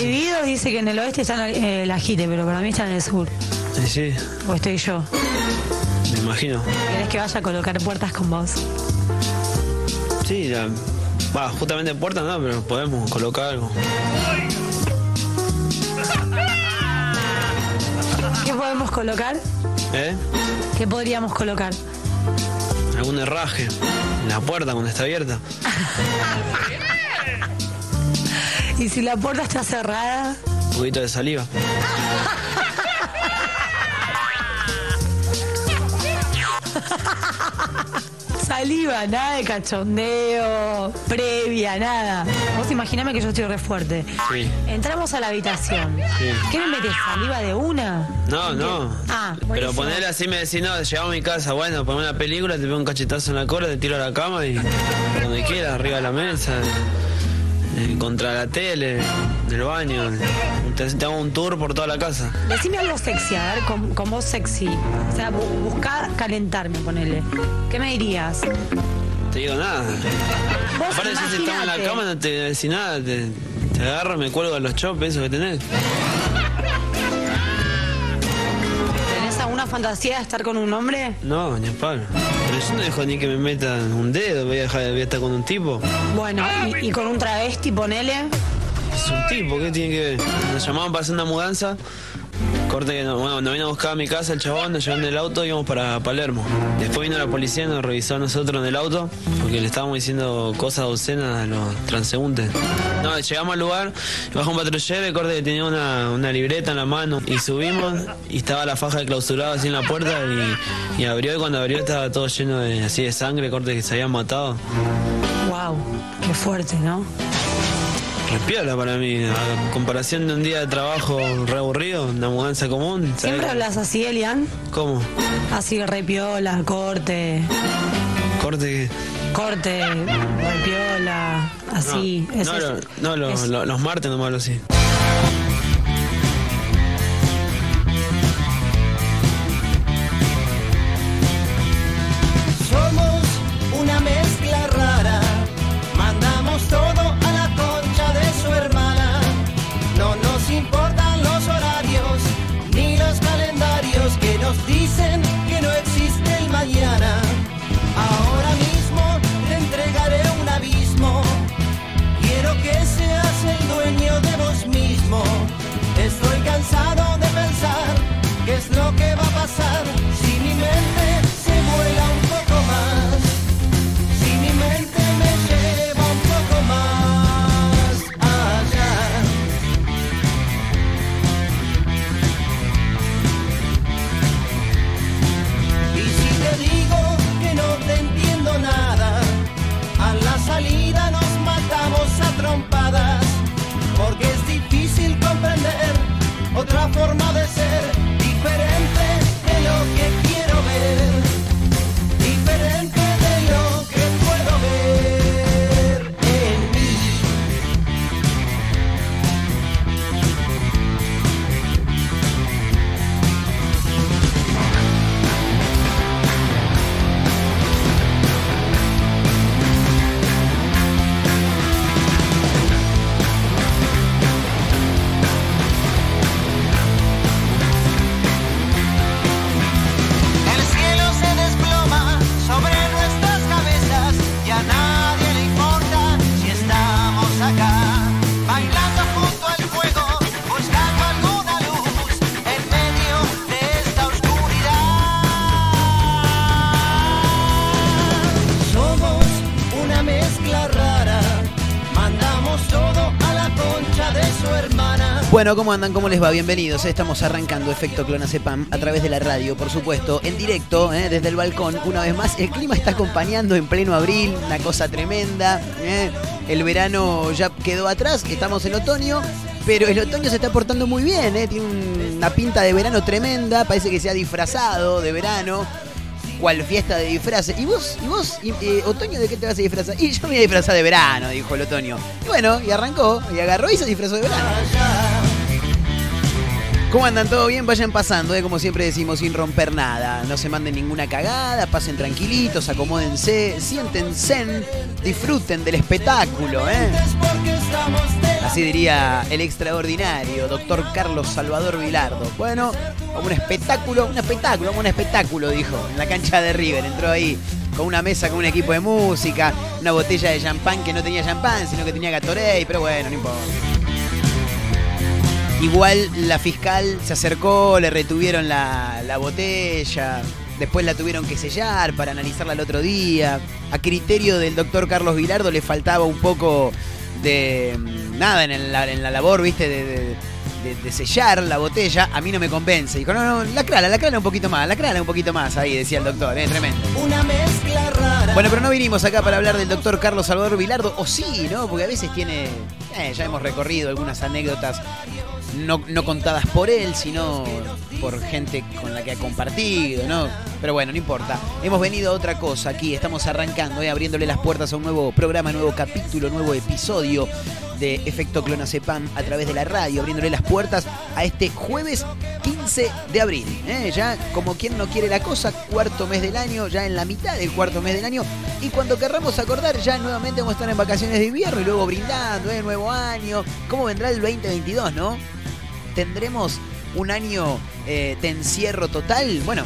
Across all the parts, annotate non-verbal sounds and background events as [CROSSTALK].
dividido, dice que en el oeste está eh, ajite, pero para mí está en el sur. Sí, sí, O estoy yo. me imagino. ¿Querés que vaya a colocar puertas con vos? Sí, ya. Va, justamente puerta no, pero podemos colocar algo. ¿Qué podemos colocar? ¿Eh? ¿Qué podríamos colocar? Algún herraje en la puerta cuando está abierta. [LAUGHS] Y si la puerta está cerrada, Un poquito de saliva. [LAUGHS] saliva, nada de cachondeo, previa, nada. Vos imaginame que yo estoy re fuerte. Sí. Entramos a la habitación. Sí. ¿Qué me metes? ¿Saliva de una? No, no. Ah, Pero buenísimo. ponerle así me decís, no, llegamos a mi casa, bueno, ponme una película, te pego un cachetazo en la cola, te tiro a la cama y donde quieras, arriba de la mesa, eh, contra la tele, en el baño. Te, te hago un tour por toda la casa. Decime algo sexy, a ver, con, con voz sexy. O sea, bu- buscar calentarme, ponele. ¿Qué me dirías? Te digo nada. Vos Aparte, si estamos en la cama, no te decís nada, te, te agarro, me cuelgo a los chopes esos que tenés. Fantasía de estar con un hombre? No, ni a palo. Pero yo no dejo ni que me metan un dedo, voy a, dejar, voy a estar con un tipo. Bueno, y, y con un travesti, ponele. Es un tipo, ¿qué tiene que ver? Nos llamaban para hacer una mudanza. Corte que no- bueno, nos vino a buscar a mi casa el chabón, nos llevaron en el auto íbamos para Palermo. Después vino la policía y nos revisó a nosotros en el auto porque le estábamos diciendo cosas obscenas a los transeúntes. Llegamos al lugar, bajó un patrullero corte que tenía una, una libreta en la mano y subimos y estaba la faja de clausurado así en la puerta y, y abrió y cuando abrió estaba todo lleno de así de sangre, corte que se habían matado. Wow, qué fuerte, ¿no? Respiola para mí, a comparación de un día de trabajo re aburrido, una mudanza común. ¿sabes? ¿Siempre hablas así, Elian? ¿Cómo? Así, repiola, corte, Corte que. corte, repiola, así. No, es- lo- lo- los martes no me hablo así. Bueno, ¿cómo andan? ¿Cómo les va? Bienvenidos. Estamos arrancando Efecto Clonazepam a través de la radio, por supuesto, en directo, ¿eh? desde el balcón. Una vez más, el clima está acompañando en pleno abril, una cosa tremenda. ¿eh? El verano ya quedó atrás, estamos en otoño, pero el otoño se está portando muy bien, ¿eh? tiene un- una pinta de verano tremenda, parece que se ha disfrazado de verano. cual fiesta de disfraces. ¿Y vos, y vos, otoño, de qué te vas a disfrazar? Y yo me voy a disfrazar de verano, dijo el otoño. Y bueno, y arrancó, y agarró y se disfrazó de verano. ¿Cómo andan? ¿Todo bien? Vayan pasando, ¿eh? como siempre decimos, sin romper nada. No se manden ninguna cagada, pasen tranquilitos, acomódense, siéntense, disfruten del espectáculo, ¿eh? Así diría el extraordinario doctor Carlos Salvador Vilardo. Bueno, como un espectáculo, un espectáculo, como un espectáculo, dijo, en la cancha de River. Entró ahí con una mesa con un equipo de música, una botella de champán que no tenía champán, sino que tenía Gatorade, pero bueno, no importa. Igual la fiscal se acercó, le retuvieron la, la botella, después la tuvieron que sellar para analizarla el otro día. A criterio del doctor Carlos Vilardo le faltaba un poco de mm, nada en, el- en la labor, viste, de, de- de- de sellar la botella. A mí no me convence. Dijo, no, no, la crala, la crala un poquito más, la crala un poquito más, ahí decía el doctor, eh, tremendo. una mezcla rara. Bueno, pero no vinimos acá para hablar del doctor Carlos Salvador Vilardo, o sí, ¿no? Porque a veces tiene. eh, ya hemos recorrido algunas anécdotas no, no contadas por él, sino por gente con la que ha compartido, ¿no? Pero bueno, no importa. Hemos venido a otra cosa aquí, estamos arrancando, eh, abriéndole las puertas a un nuevo programa, nuevo capítulo, nuevo episodio de Efecto Clonacepam a través de la radio, abriéndole las puertas a este jueves 15 de abril. ¿eh? Ya como quien no quiere la cosa, cuarto mes del año, ya en la mitad del cuarto mes del año. Y cuando querramos acordar, ya nuevamente vamos a estar en vacaciones de invierno y luego brindando, ¿eh? nuevo año. ¿Cómo vendrá el 2022, no? ¿Tendremos un año eh, de encierro total? Bueno,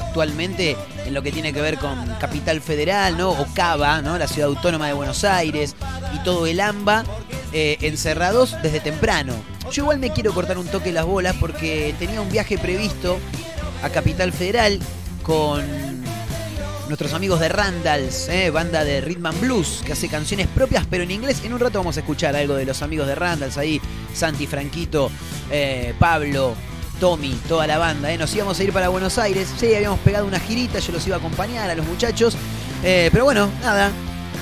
actualmente en lo que tiene que ver con Capital Federal, ¿no? O Cava, ¿no? La ciudad autónoma de Buenos Aires y todo el AMBA eh, encerrados desde temprano. Yo igual me quiero cortar un toque las bolas porque tenía un viaje previsto a Capital Federal con nuestros amigos de Randalls, ¿eh? banda de Rhythm and Blues, que hace canciones propias pero en inglés. En un rato vamos a escuchar algo de los amigos de Randalls ahí, Santi, Franquito, eh, Pablo, Tommy, toda la banda. ¿eh? Nos íbamos a ir para Buenos Aires, sí, habíamos pegado una girita, yo los iba a acompañar a los muchachos. Eh, pero bueno, nada,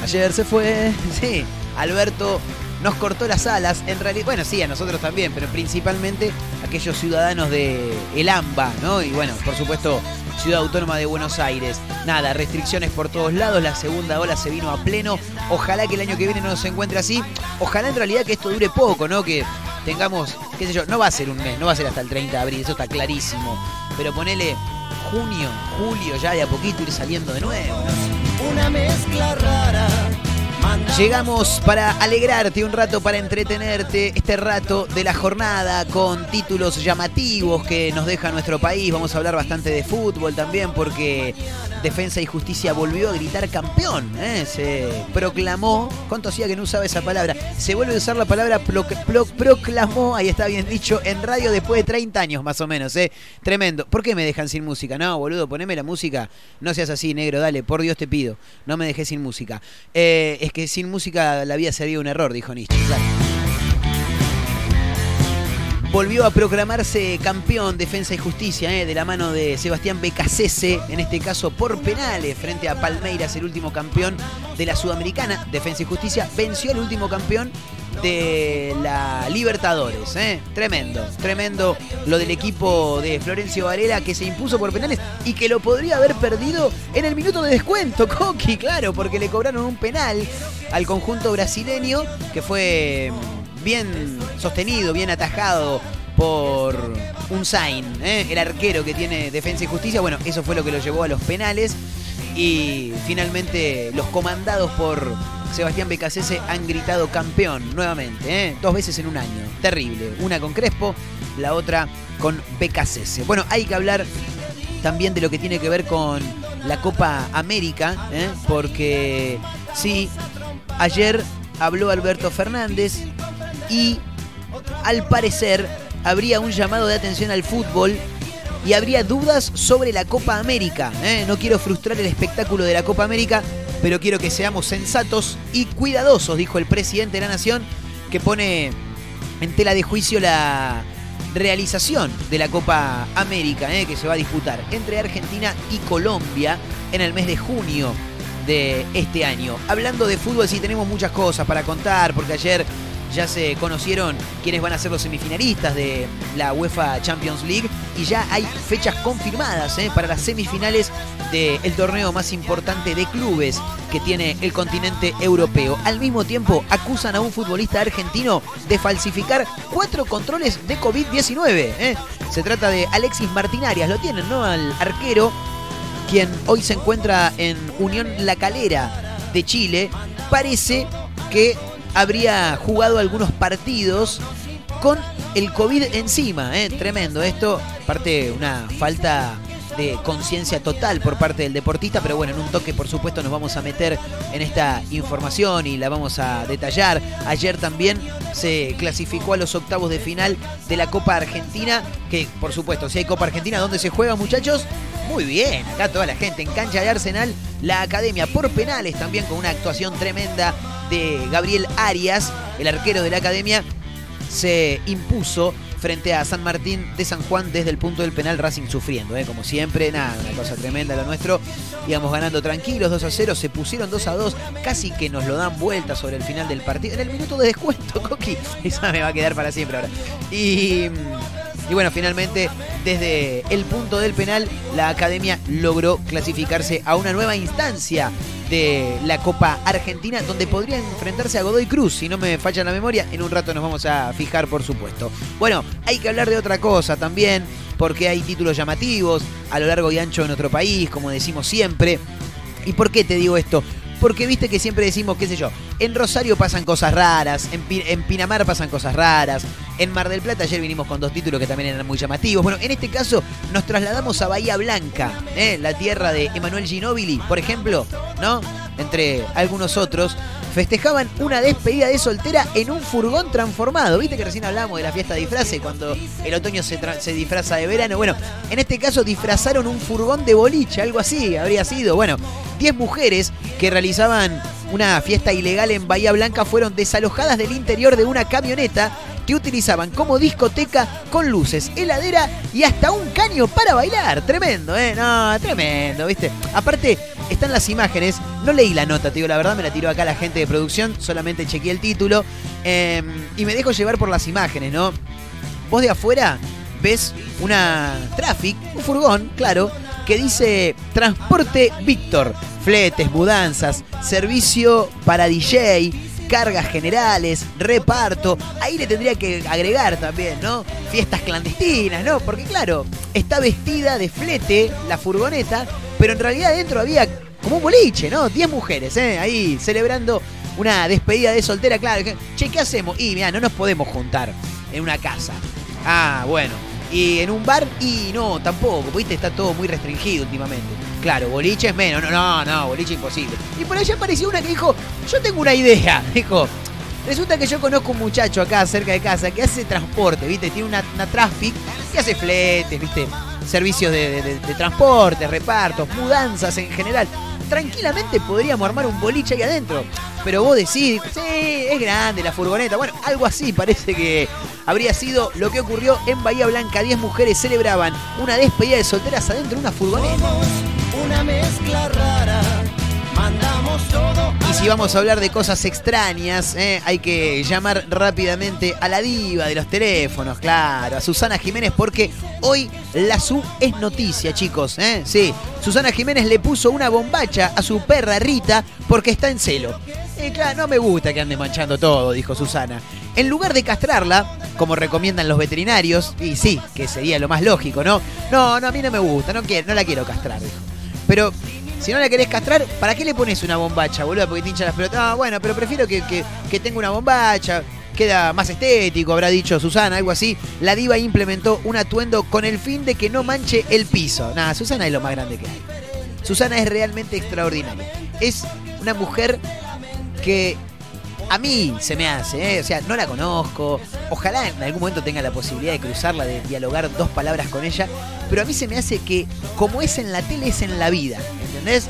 ayer se fue, [LAUGHS] sí, Alberto nos cortó las alas, en realidad, bueno, sí, a nosotros también, pero principalmente aquellos ciudadanos de El AMBA, ¿no? Y bueno, por supuesto, Ciudad Autónoma de Buenos Aires. Nada, restricciones por todos lados, la segunda ola se vino a pleno. Ojalá que el año que viene no nos encuentre así. Ojalá en realidad que esto dure poco, ¿no? Que tengamos, qué sé yo, no va a ser un mes, no va a ser hasta el 30 de abril, eso está clarísimo. Pero ponele junio, julio, ya de a poquito ir saliendo de nuevo. Una mezcla rara. Llegamos para alegrarte un rato, para entretenerte este rato de la jornada con títulos llamativos que nos deja nuestro país. Vamos a hablar bastante de fútbol también porque Defensa y Justicia volvió a gritar campeón. ¿eh? Se proclamó, ¿cuánto hacía que no usaba esa palabra? Se vuelve a usar la palabra pro- pro- proclamó, ahí está bien dicho, en radio después de 30 años más o menos. ¿eh? Tremendo. ¿Por qué me dejan sin música? No, boludo, poneme la música. No seas así, negro, dale, por Dios te pido. No me dejes sin música. Eh, que sin música la vida sería un error, dijo Nietzsche. Volvió a proclamarse campeón Defensa y Justicia eh, de la mano de Sebastián Becasese, en este caso por penales, frente a Palmeiras, el último campeón de la Sudamericana. Defensa y Justicia venció al último campeón de la Libertadores. eh. Tremendo, tremendo lo del equipo de Florencio Varela que se impuso por penales y que lo podría haber perdido en el minuto de descuento, [LAUGHS] Coqui, claro, porque le cobraron un penal al conjunto brasileño que fue bien sostenido, bien atajado por un Zain, ¿eh? el arquero que tiene Defensa y Justicia. Bueno, eso fue lo que lo llevó a los penales. Y finalmente los comandados por Sebastián Becasese han gritado campeón nuevamente, ¿eh? dos veces en un año. Terrible. Una con Crespo, la otra con Becasese. Bueno, hay que hablar también de lo que tiene que ver con la Copa América, ¿eh? porque sí, ayer habló Alberto Fernández y al parecer habría un llamado de atención al fútbol y habría dudas sobre la Copa América. ¿eh? No quiero frustrar el espectáculo de la Copa América, pero quiero que seamos sensatos y cuidadosos, dijo el presidente de la Nación, que pone en tela de juicio la realización de la Copa América ¿eh? que se va a disputar entre Argentina y Colombia en el mes de junio de este año. Hablando de fútbol, sí tenemos muchas cosas para contar, porque ayer ya se conocieron quiénes van a ser los semifinalistas de la UEFA Champions League y ya hay fechas confirmadas ¿eh? para las semifinales del torneo más importante de clubes que tiene el continente europeo. Al mismo tiempo, acusan a un futbolista argentino de falsificar cuatro controles de COVID-19. ¿eh? Se trata de Alexis Martinarias, lo tienen, ¿no? Al arquero quien hoy se encuentra en Unión La Calera de Chile, parece que habría jugado algunos partidos con el COVID encima. ¿eh? Tremendo esto. Aparte, una falta de conciencia total por parte del deportista, pero bueno, en un toque por supuesto nos vamos a meter en esta información y la vamos a detallar. Ayer también se clasificó a los octavos de final de la Copa Argentina, que por supuesto, si hay Copa Argentina, ¿dónde se juega muchachos? Muy bien, acá toda la gente en cancha de Arsenal, la academia por penales también con una actuación tremenda de Gabriel Arias, el arquero de la academia, se impuso frente a San Martín de San Juan desde el punto del penal Racing sufriendo, ¿eh? como siempre, nada, una cosa tremenda lo nuestro. Íbamos ganando tranquilos 2 a 0, se pusieron 2 a 2, casi que nos lo dan vuelta sobre el final del partido. En el minuto de descuento, [LAUGHS] Coqui, esa me va a quedar para siempre ahora. Y, y bueno, finalmente, desde el punto del penal, la academia logró clasificarse a una nueva instancia de la Copa Argentina, donde podría enfrentarse a Godoy Cruz, si no me falla la memoria. En un rato nos vamos a fijar, por supuesto. Bueno, hay que hablar de otra cosa también, porque hay títulos llamativos a lo largo y ancho de nuestro país, como decimos siempre. ¿Y por qué te digo esto? Porque viste que siempre decimos, qué sé yo, en Rosario pasan cosas raras, en, Pi- en Pinamar pasan cosas raras, en Mar del Plata ayer vinimos con dos títulos que también eran muy llamativos. Bueno, en este caso nos trasladamos a Bahía Blanca, ¿eh? la tierra de Emanuel Ginóbili, por ejemplo, ¿no? Entre algunos otros, festejaban una despedida de soltera en un furgón transformado. Viste que recién hablamos de la fiesta de disfraces cuando el otoño se, se disfraza de verano. Bueno, en este caso disfrazaron un furgón de boliche, algo así habría sido. Bueno, 10 mujeres que realizaban una fiesta ilegal en Bahía Blanca fueron desalojadas del interior de una camioneta que utilizaban como discoteca con luces, heladera y hasta un caño para bailar. Tremendo, ¿eh? No, tremendo, ¿viste? Aparte, están las imágenes. No leí la nota, te digo la verdad, me la tiró acá la gente de producción, solamente chequeé el título. eh, y me dejo llevar por las imágenes, ¿no? Vos de afuera ves una traffic, un furgón, claro, que dice Transporte Víctor, fletes, mudanzas, servicio para DJ, cargas generales, reparto. Ahí le tendría que agregar también, ¿no? Fiestas clandestinas, ¿no? Porque claro, está vestida de flete la furgoneta, pero en realidad dentro había como un boliche, ¿no? 10 mujeres, ¿eh? Ahí celebrando una despedida de soltera, claro. Che, ¿qué hacemos? Y mira, no nos podemos juntar en una casa. Ah, bueno. Y en un bar, y no, tampoco, viste, está todo muy restringido últimamente. Claro, boliche es menos, no, no, no, boliche imposible. Y por allá apareció una que dijo, yo tengo una idea, [LAUGHS] dijo. Resulta que yo conozco un muchacho acá cerca de casa que hace transporte, ¿viste? Tiene una, una traffic que hace fletes, ¿viste? Servicios de, de- de- transporte, repartos, mudanzas en general. Tranquilamente podríamos armar un boliche ahí adentro. Pero vos decís, sí, es grande la furgoneta. Bueno, algo así parece que habría sido lo que ocurrió en Bahía Blanca. 10 mujeres celebraban una despedida de solteras adentro de una furgoneta. Una mezcla rara, mandamos todo Y si vamos a hablar de cosas extrañas, ¿eh? hay que llamar rápidamente a la diva de los teléfonos, claro, a Susana Jiménez, porque hoy la SU es noticia, chicos. ¿eh? Sí, Susana Jiménez le puso una bombacha a su perra Rita porque está en celo. Eh, claro, no me gusta que ande manchando todo, dijo Susana. En lugar de castrarla, como recomiendan los veterinarios, y sí, que sería lo más lógico, ¿no? No, no, a mí no me gusta, no, quiero, no la quiero castrar, dijo. Pero si no la querés castrar, ¿para qué le pones una bombacha, boludo? Porque te hincha las pelotas. Ah, bueno, pero prefiero que, que- que tenga una bombacha. Queda más estético, habrá dicho Susana, algo así. La diva implementó un atuendo con el fin de que no manche el piso. Nada, Susana es lo más grande que hay. Susana es realmente extraordinaria. Es una mujer que a mí se me hace, ¿eh? o sea, no la conozco. Ojalá en algún momento tenga la posibilidad de cruzarla, de dialogar dos palabras con ella. Pero a mí se me hace que como es en la tele es en la vida, ¿entendés?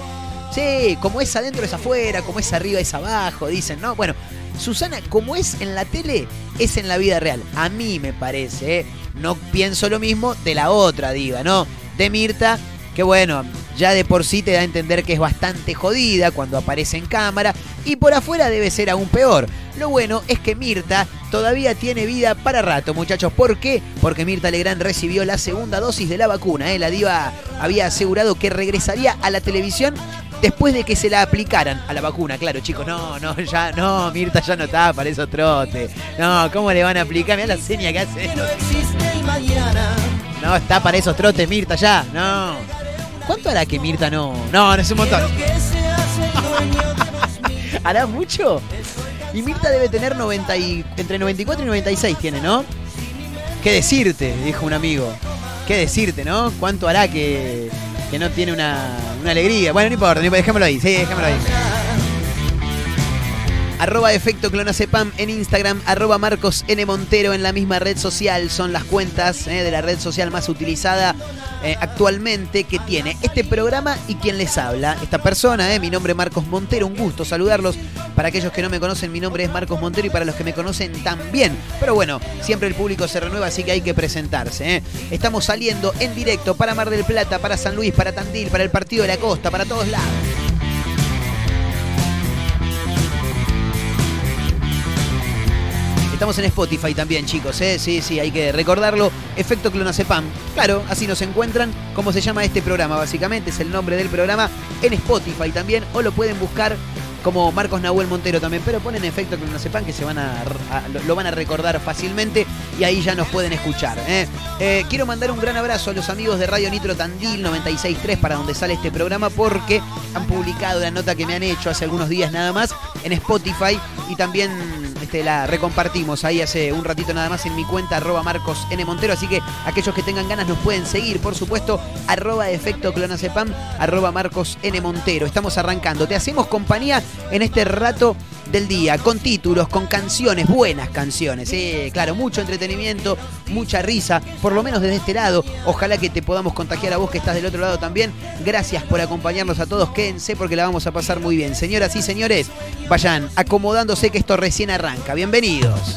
Sí, como es adentro es afuera, como es arriba es abajo, dicen, ¿no? Bueno, Susana, como es en la tele, es en la vida real. A mí me parece, ¿eh? No pienso lo mismo de la otra diva, ¿no? De Mirta, que bueno, ya de por sí te da a entender que es bastante jodida cuando aparece en cámara y por afuera debe ser aún peor. Lo bueno es que Mirta todavía tiene vida para rato, muchachos. ¿Por qué? Porque Mirta Legrand recibió la segunda dosis de la vacuna. ¿eh? La diva había asegurado que regresaría a la televisión después de que se la aplicaran a la vacuna. Claro, chicos, no, no, [LAUGHS] ya, no, Mirta ya no está para esos trotes. No, ¿cómo le van a aplicar? Mirá la seña que hace. que no existe el mañana. No, está para esos trotes, Mirta, ya, no. ¿Cuánto hará que Mirta no? No, no es un montón. [LAUGHS] ¿Hará mucho? Y Mirta debe tener 90 y, entre 94 y 96 tiene, ¿no? ¿Qué decirte? Dijo un amigo. ¿Qué decirte, no? ¿Cuánto hará que, que no tiene una, una alegría? Bueno, no importa, no importa, déjamelo ahí, sí, déjamelo ahí. Arroba efecto clonacepam en Instagram, arroba Marcos N. Montero en la misma red social. Son las cuentas eh, de la red social más utilizada eh, actualmente que tiene este programa y quien les habla. Esta persona, eh, mi nombre es Marcos Montero, un gusto saludarlos. Para aquellos que no me conocen, mi nombre es Marcos Montero y para los que me conocen también. Pero bueno, siempre el público se renueva, así que hay que presentarse. eh. Estamos saliendo en directo para Mar del Plata, para San Luis, para Tandil, para el Partido de la Costa, para todos lados. Estamos en Spotify también, chicos, ¿eh? Sí, sí, hay que recordarlo. Efecto Clonacepam. Claro, así nos encuentran. ¿Cómo se llama este programa? Básicamente es el nombre del programa en Spotify también. O lo pueden buscar como Marcos Nahuel Montero también. Pero ponen Efecto Clonacepam que se van a, lo van a recordar fácilmente y ahí ya nos pueden escuchar. ¿eh? Eh, quiero mandar un gran abrazo a los amigos de Radio Nitro Tandil 96.3 para donde sale este programa porque han publicado la nota que me han hecho hace algunos días nada más en Spotify y también este, la recompartimos ahí hace un ratito nada más en mi cuenta arroba Marcos N. Montero, así que aquellos que tengan ganas nos pueden seguir, por supuesto, arroba efecto clonacepam, arroba Marcos N. Montero. Estamos arrancando, te hacemos compañía en este rato del día, con títulos, con canciones, buenas canciones, eh, claro, mucho entretenimiento, mucha risa, por lo menos desde este lado. Ojalá que te podamos contagiar a vos que estás del otro lado también. Gracias por acompañarnos a todos, quédense porque la vamos a pasar muy bien. Señoras y señores, vayan acomodándose que esto recién arranca. Bienvenidos.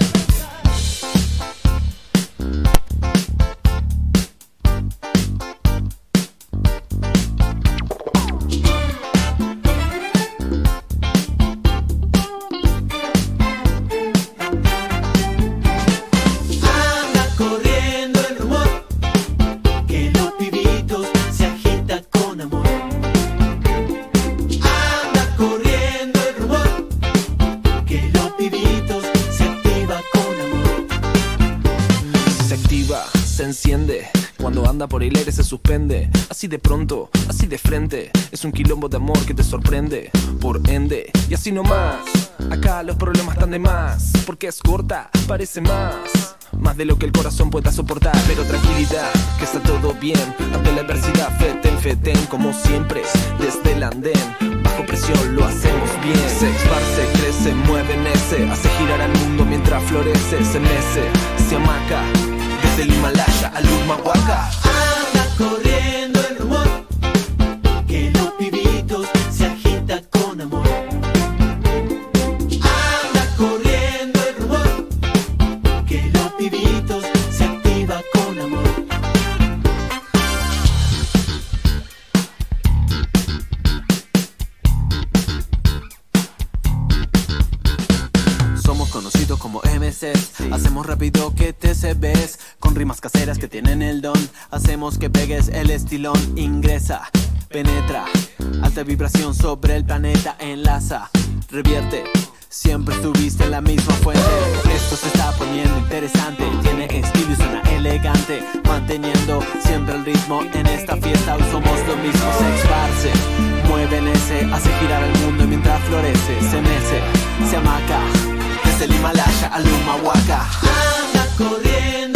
Así de pronto, así de frente. Es un quilombo de amor que te sorprende. Por ende, y así nomás. Acá los problemas están de más. Porque es corta, parece más. Más de lo que el corazón pueda soportar. Pero tranquilidad, que está todo bien. Ante la adversidad, feten, feten. Como siempre, desde el andén. Bajo presión lo hacemos bien. Se esparce, crece, mueve, ese. Hace girar al mundo mientras florece. Se mece, se amaca. Desde el Himalaya al Humahuaca. Corriendo Rimas caseras que tienen el don. Hacemos que pegues el estilón Ingresa, penetra. Alta vibración sobre el planeta Enlaza, revierte. Siempre estuviste en la misma fuente. Esto se está poniendo interesante. Tiene estilo y suena elegante. Manteniendo siempre el ritmo En esta fiesta. Hoy somos lo mismo Se esparce, mueven ese Hace girar el mundo mientras florece. Se mece, se amaca. Desde el Himalaya al Humahuaca. Anda corriendo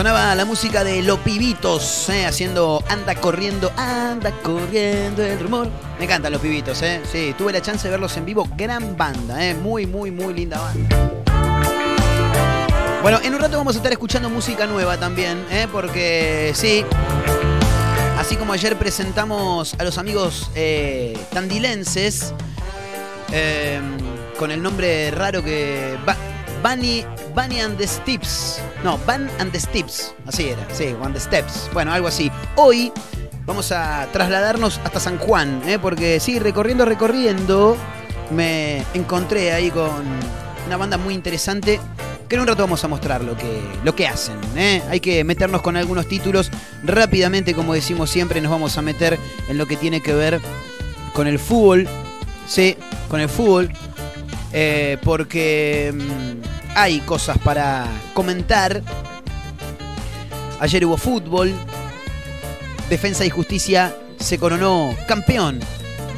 Sonaba la música de Los Pibitos, eh, haciendo Anda corriendo, anda corriendo el rumor. Me encantan los Pibitos, ¿eh? Sí, tuve la chance de verlos en vivo. Gran banda, ¿eh? Muy, muy, muy linda banda. Bueno, en un rato vamos a estar escuchando música nueva también, ¿eh? Porque sí, así como ayer presentamos a los amigos eh, tandilenses con el nombre raro que... Ba- Bunny, Bunny and the Steps. No, Van and the Steps. Así era, sí, One the Steps. Bueno, algo así. Hoy vamos a trasladarnos hasta San Juan, ¿eh? porque sí, recorriendo, recorriendo, me encontré ahí con una banda muy interesante. Que en un rato vamos a mostrar lo que, lo que hacen. ¿eh? Hay que meternos con algunos títulos. Rápidamente, como decimos siempre, nos vamos a meter en lo que tiene que ver con el fútbol. Sí, con el fútbol. Eh, porque mm, hay cosas para comentar. Ayer hubo fútbol. Defensa y Justicia se coronó campeón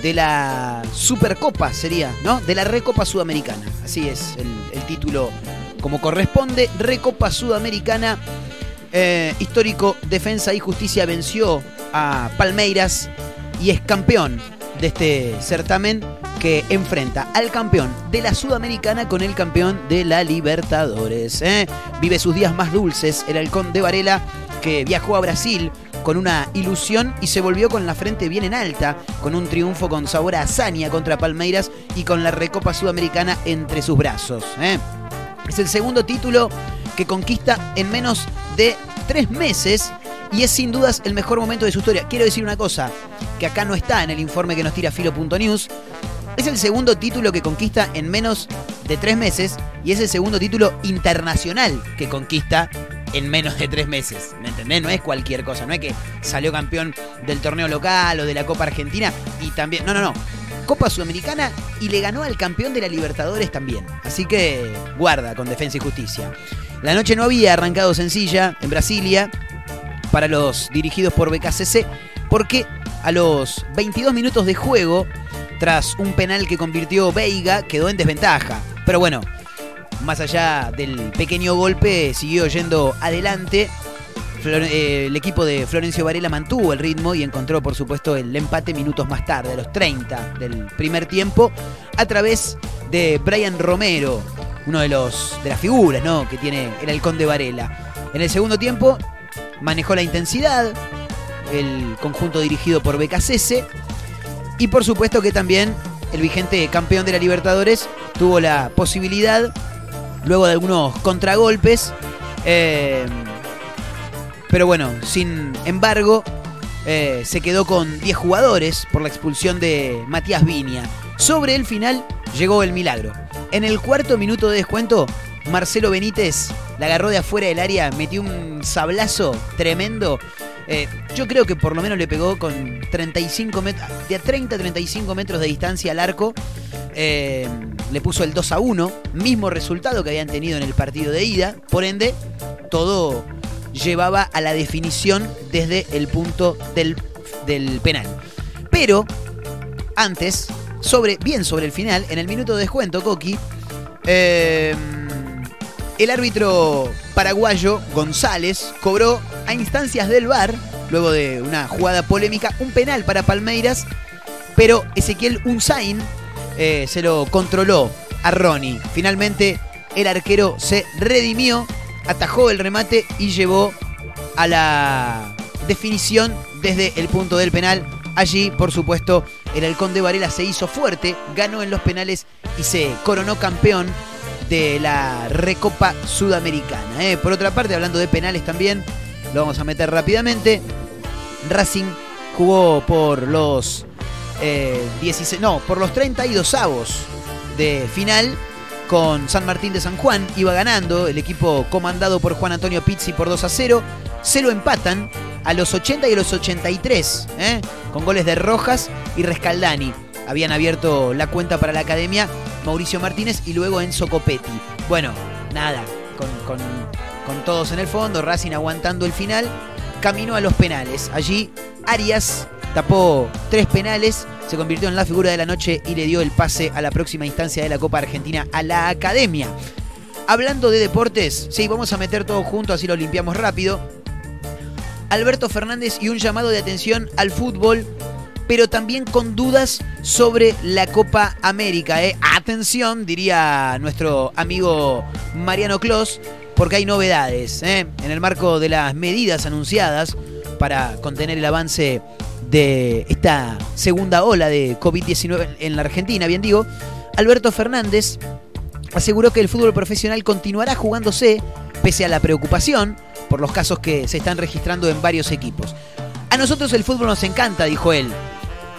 de la Supercopa, sería, ¿no? De la Recopa Sudamericana. Así es el, título como corresponde. Recopa Sudamericana. Eh, histórico Defensa y Justicia venció a Palmeiras y es campeón de este certamen que enfrenta al campeón de la Sudamericana con el campeón de la Libertadores. ¿eh? Vive sus días más dulces el halcón de Varela que viajó a Brasil con una ilusión y se volvió con la frente bien en alta, con un triunfo con sabor a contra Palmeiras y con la Recopa Sudamericana entre sus brazos. ¿eh? Es el segundo título que conquista en menos de tres meses y es sin dudas el mejor momento de su historia. Quiero decir una cosa, que acá no está en el informe que nos tira Filo.news. Es el segundo título que conquista en menos de tres meses y es el segundo título internacional que conquista en menos de tres meses. ¿Me entendés? No es cualquier cosa. No es que salió campeón del torneo local o de la Copa Argentina y también. No, no, no. Copa Sudamericana y le ganó al campeón de la Libertadores también. Así que guarda con Defensa y Justicia. La noche no había arrancado sencilla en Brasilia para los dirigidos por BKCC porque a los 22 minutos de juego, tras un penal que convirtió Veiga, quedó en desventaja. Pero bueno, más allá del pequeño golpe, siguió yendo adelante. Eh, el equipo de Florencio Varela mantuvo el ritmo y encontró, por supuesto, el empate minutos más tarde, a los 30 del primer tiempo, a través de Brian Romero, uno de los de las figuras ¿no? que tiene el halcón de Varela. En el segundo tiempo manejó la intensidad, el conjunto dirigido por BKCS, y por supuesto que también el vigente campeón de la Libertadores tuvo la posibilidad, luego de algunos contragolpes, eh, pero bueno, sin embargo, eh, se quedó con 10 jugadores por la expulsión de Matías Viña. Sobre el final llegó el milagro. En el cuarto minuto de descuento, Marcelo Benítez la agarró de afuera del área, metió un sablazo tremendo. Eh, yo creo que por lo menos le pegó con 35 metros, de a 30 a 35 metros de distancia al arco. Eh, le puso el 2 a 1, mismo resultado que habían tenido en el partido de ida. Por ende, todo llevaba a la definición desde el punto del, del penal. Pero, antes, sobre, bien sobre el final, en el minuto de descuento, Coqui, eh, el árbitro paraguayo González cobró a instancias del VAR, luego de una jugada polémica, un penal para Palmeiras, pero Ezequiel Unzain eh, se lo controló a Ronnie. Finalmente el arquero se redimió, atajó el remate y llevó a la definición desde el punto del penal. Allí, por supuesto, el halcón de Varela se hizo fuerte, ganó en los penales y se coronó campeón de la Recopa Sudamericana. ¿eh? Por otra parte, hablando de penales también, lo vamos a meter rápidamente. Racing jugó por los eh, 16, no, por los 32 avos de final con San Martín de San Juan. Iba ganando el equipo comandado por Juan Antonio Pizzi por 2 a 0. Se lo empatan a los 80 y a los 83, ¿eh? con goles de Rojas y Rescaldani. Habían abierto la cuenta para la academia Mauricio Martínez y luego Enzo Copetti. Bueno, nada, con, con- con todos en el fondo, Racing aguantando el final, camino a los penales. Allí Arias tapó tres penales, se convirtió en la figura de la noche y le dio el pase a la próxima instancia de la Copa Argentina a la academia. Hablando de deportes, sí, vamos a meter todo junto, así lo limpiamos rápido. Alberto Fernández y un llamado de atención al fútbol, pero también con dudas sobre la Copa América. ¿eh? Atención, diría nuestro amigo Mariano Clos, porque hay novedades ¿eh? en el marco de las medidas anunciadas para contener el avance de esta segunda ola de COVID-19 en la Argentina, bien digo. Alberto Fernández aseguró que el fútbol profesional continuará jugándose pese a la preocupación por los casos que se están registrando en varios equipos. A nosotros el fútbol nos encanta, dijo él,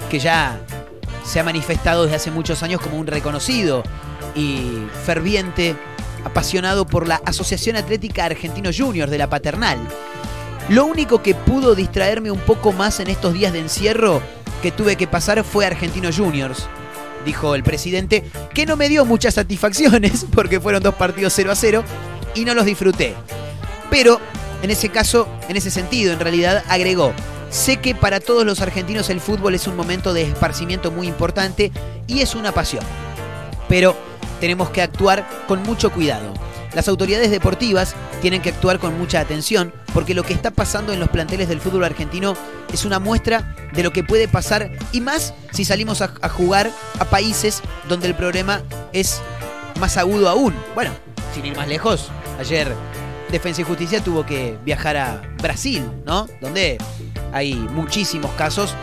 que ya se ha manifestado desde hace muchos años como un reconocido y ferviente apasionado por la Asociación Atlética Argentino Juniors de la Paternal. Lo único que pudo distraerme un poco más en estos días de encierro que tuve que pasar fue Argentino Juniors, dijo el presidente, que no me dio muchas satisfacciones [LAUGHS] porque fueron dos partidos 0 a 0 y no los disfruté. Pero en ese caso, en ese sentido, en realidad agregó, sé que para todos los argentinos el fútbol es un momento de esparcimiento muy importante y es una pasión. Pero tenemos que actuar con mucho cuidado. Las autoridades deportivas tienen que actuar con mucha atención porque lo que está pasando en los planteles del fútbol argentino es una muestra de lo que puede pasar y más si salimos a, jugar a países donde el problema es más agudo aún. Bueno, sin ir más lejos, ayer Defensa y Justicia tuvo que viajar a Brasil, ¿no? Donde hay muchísimos casos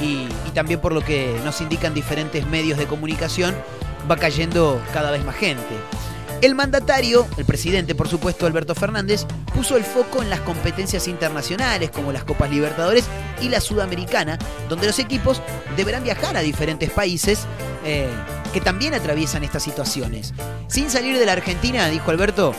y, también por lo que nos indican diferentes medios de comunicación, va cayendo cada vez más gente. El mandatario, el presidente por supuesto Alberto Fernández, puso el foco en las competencias internacionales como las Copas Libertadores y la Sudamericana, donde los equipos deberán viajar a diferentes países eh, que también atraviesan estas situaciones. Sin salir de la Argentina, dijo Alberto,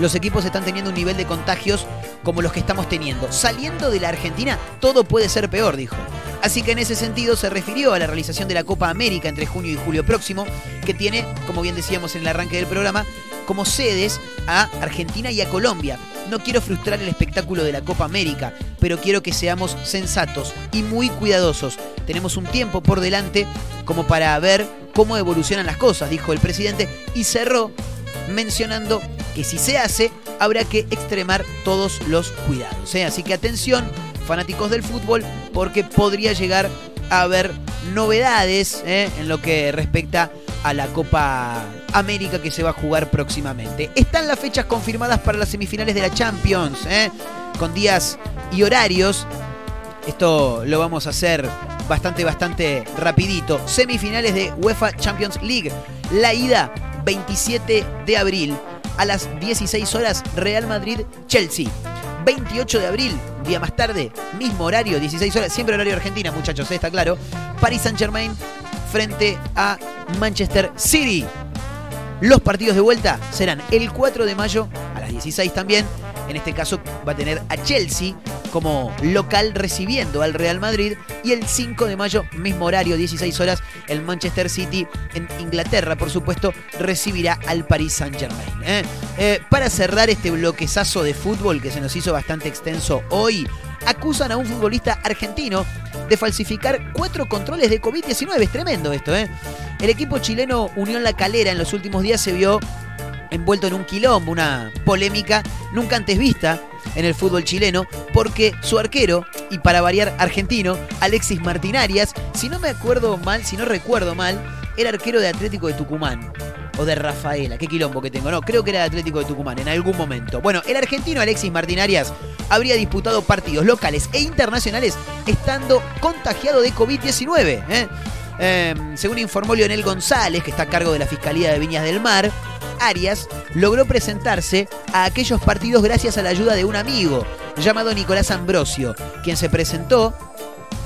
los equipos están teniendo un nivel de contagios como los que estamos teniendo. Saliendo de la Argentina, todo puede ser peor, dijo. Así que en ese sentido se refirió a la realización de la Copa América entre junio y julio próximo, que tiene, como bien decíamos en el arranque del programa, como sedes a Argentina y a Colombia. No quiero frustrar el espectáculo de la Copa América, pero quiero que seamos sensatos y muy cuidadosos. Tenemos un tiempo por delante como para ver cómo evolucionan las cosas, dijo el presidente, y cerró mencionando que si se hace, habrá que extremar todos los cuidados. ¿eh? Así que atención, fanáticos del fútbol, porque podría llegar a haber novedades ¿eh? en lo que respecta a la Copa América que se va a jugar próximamente. Están las fechas confirmadas para las semifinales de la Champions, ¿eh? con días y horarios. Esto lo vamos a hacer bastante, bastante rapidito. Semifinales de UEFA Champions League. La ida 27 de abril a las 16 horas Real Madrid-Chelsea. 28 de abril, día más tarde, mismo horario, 16 horas, siempre horario Argentina, muchachos, ¿eh? está claro. Paris Saint-Germain frente a Manchester City. Los partidos de vuelta serán el 4 de mayo a las 16 también. En este caso va a tener a Chelsea como local recibiendo al Real Madrid y el 5 de mayo, mismo horario, 16 horas, el Manchester City en Inglaterra, por supuesto, recibirá al Paris Saint Germain. ¿eh? Eh, para cerrar este bloquezazo de fútbol que se nos hizo bastante extenso hoy, acusan a un futbolista argentino de falsificar cuatro controles de COVID-19. Es tremendo esto, ¿eh? El equipo chileno Unión La Calera en los últimos días se vio envuelto en un quilombo, una polémica nunca antes vista en el fútbol chileno, porque su arquero, y para variar argentino, Alexis Martinarias, si no me acuerdo mal, si no recuerdo mal, era arquero de Atlético de Tucumán. O de Rafaela, qué quilombo que tengo, no, creo que era de Atlético de Tucumán en algún momento. Bueno, el argentino Alexis Martinarias habría disputado partidos locales e internacionales estando contagiado de COVID-19. ¿eh? Eh, según informó Leonel González, que está a cargo de la Fiscalía de Viñas del Mar, Arias logró presentarse a aquellos partidos gracias a la ayuda de un amigo llamado Nicolás Ambrosio, quien se presentó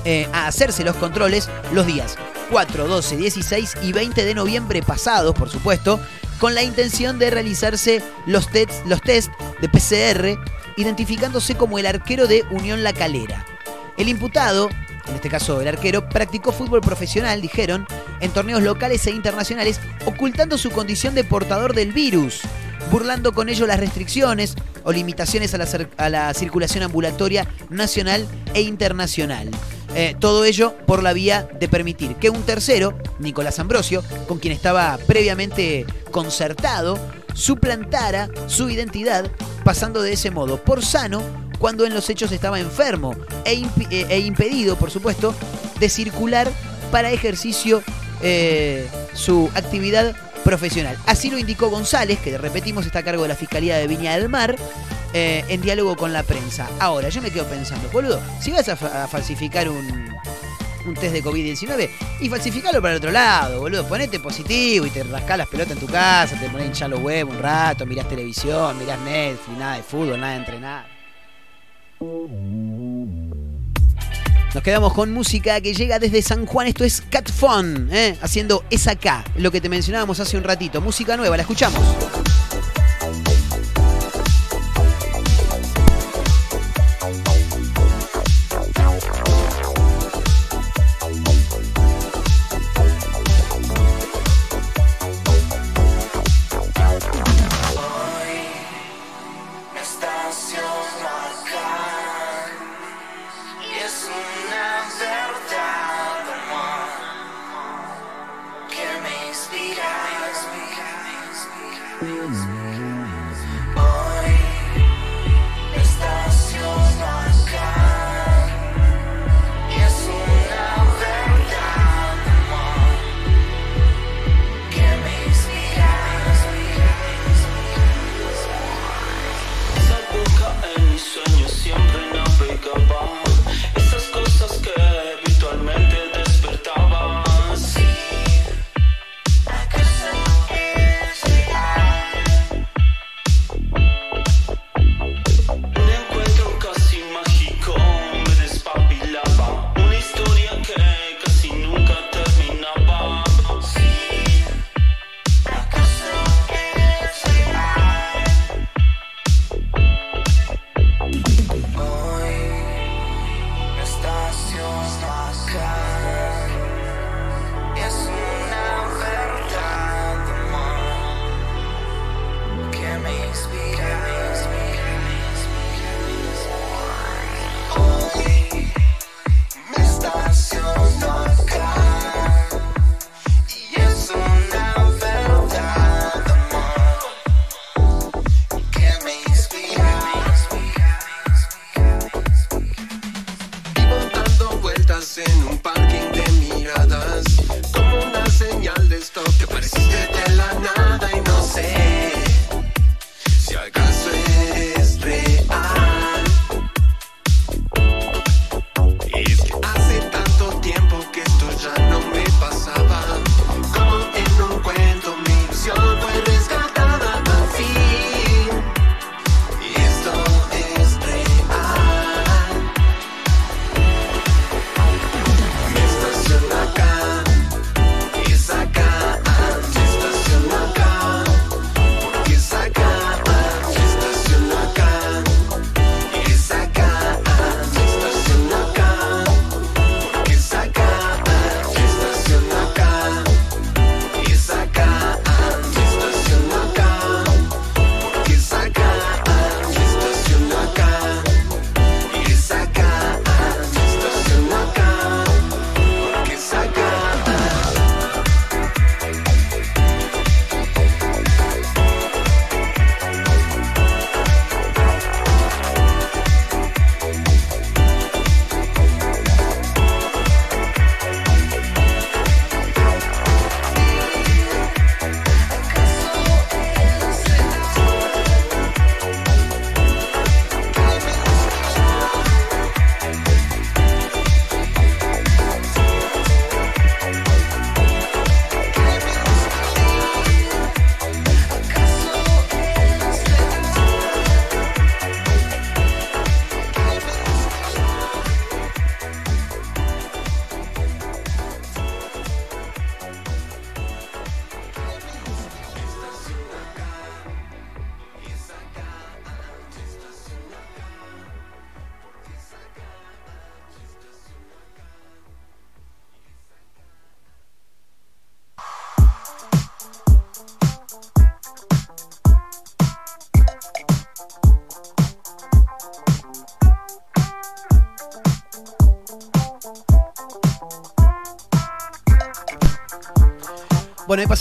eh, a hacerse los controles los días 4, 12, 16 y 20 de noviembre pasados, por supuesto, con la intención de realizarse los test, los test de PCR, identificándose como el arquero de Unión La Calera. El imputado en este caso el arquero, practicó fútbol profesional, dijeron, en torneos locales e internacionales, ocultando su condición de portador del virus, burlando con ello las restricciones o limitaciones a la, a la circulación ambulatoria nacional e internacional. Eh, todo ello por la vía de permitir que un tercero, Nicolás Ambrosio, con quien estaba previamente concertado, suplantara su identidad pasando de ese modo por sano cuando en los hechos estaba enfermo e, eh, e impedido, por supuesto, de circular para ejercicio eh, su actividad profesional. Así lo indicó González, que repetimos está a cargo de la Fiscalía de Viña del Mar, eh, en diálogo con la prensa. Ahora, yo me quedo pensando, boludo, si vas a, fa- a falsificar un, test de COVID-19 y falsificarlo para el otro lado, boludo, ponete positivo y te rascás las pelotas en tu casa, te pones hinchar los huevos un rato, mirás televisión, mirás Netflix, nada de fútbol, nada de entrenar. Nos quedamos con música que llega desde San Juan. Esto es Cat Fun, ¿eh? haciendo Es Acá, lo que te mencionábamos hace un ratito. Música nueva, la escuchamos.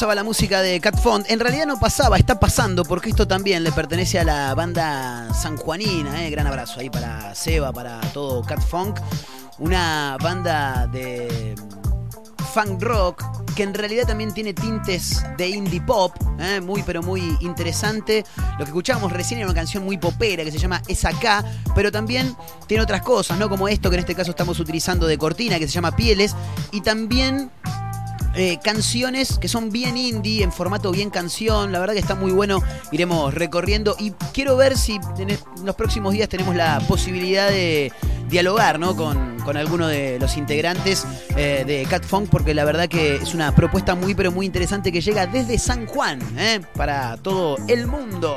Pasaba la música de Cat Font. En realidad no pasaba, está pasando, porque esto también le pertenece a la banda sanjuanina. ¿eh? Gran abrazo ahí para Seba, para todo Cat Funk. Una banda de funk rock que en realidad también tiene tintes de indie pop, ¿eh? muy pero muy interesante. Lo que escuchábamos recién era una canción muy popera que se llama Es acá, pero también tiene otras cosas, ¿no? Como esto que en este caso estamos utilizando de cortina, que se llama Pieles, y también eh, canciones que son bien indie, en formato bien canción. La verdad que está muy bueno. Iremos recorriendo y quiero ver si en los próximos días tenemos la posibilidad de dialogar ¿no? con, con alguno de los integrantes eh, de Cat Funk, porque la verdad que es una propuesta muy, pero muy interesante que llega desde San Juan ¿eh? para todo el mundo.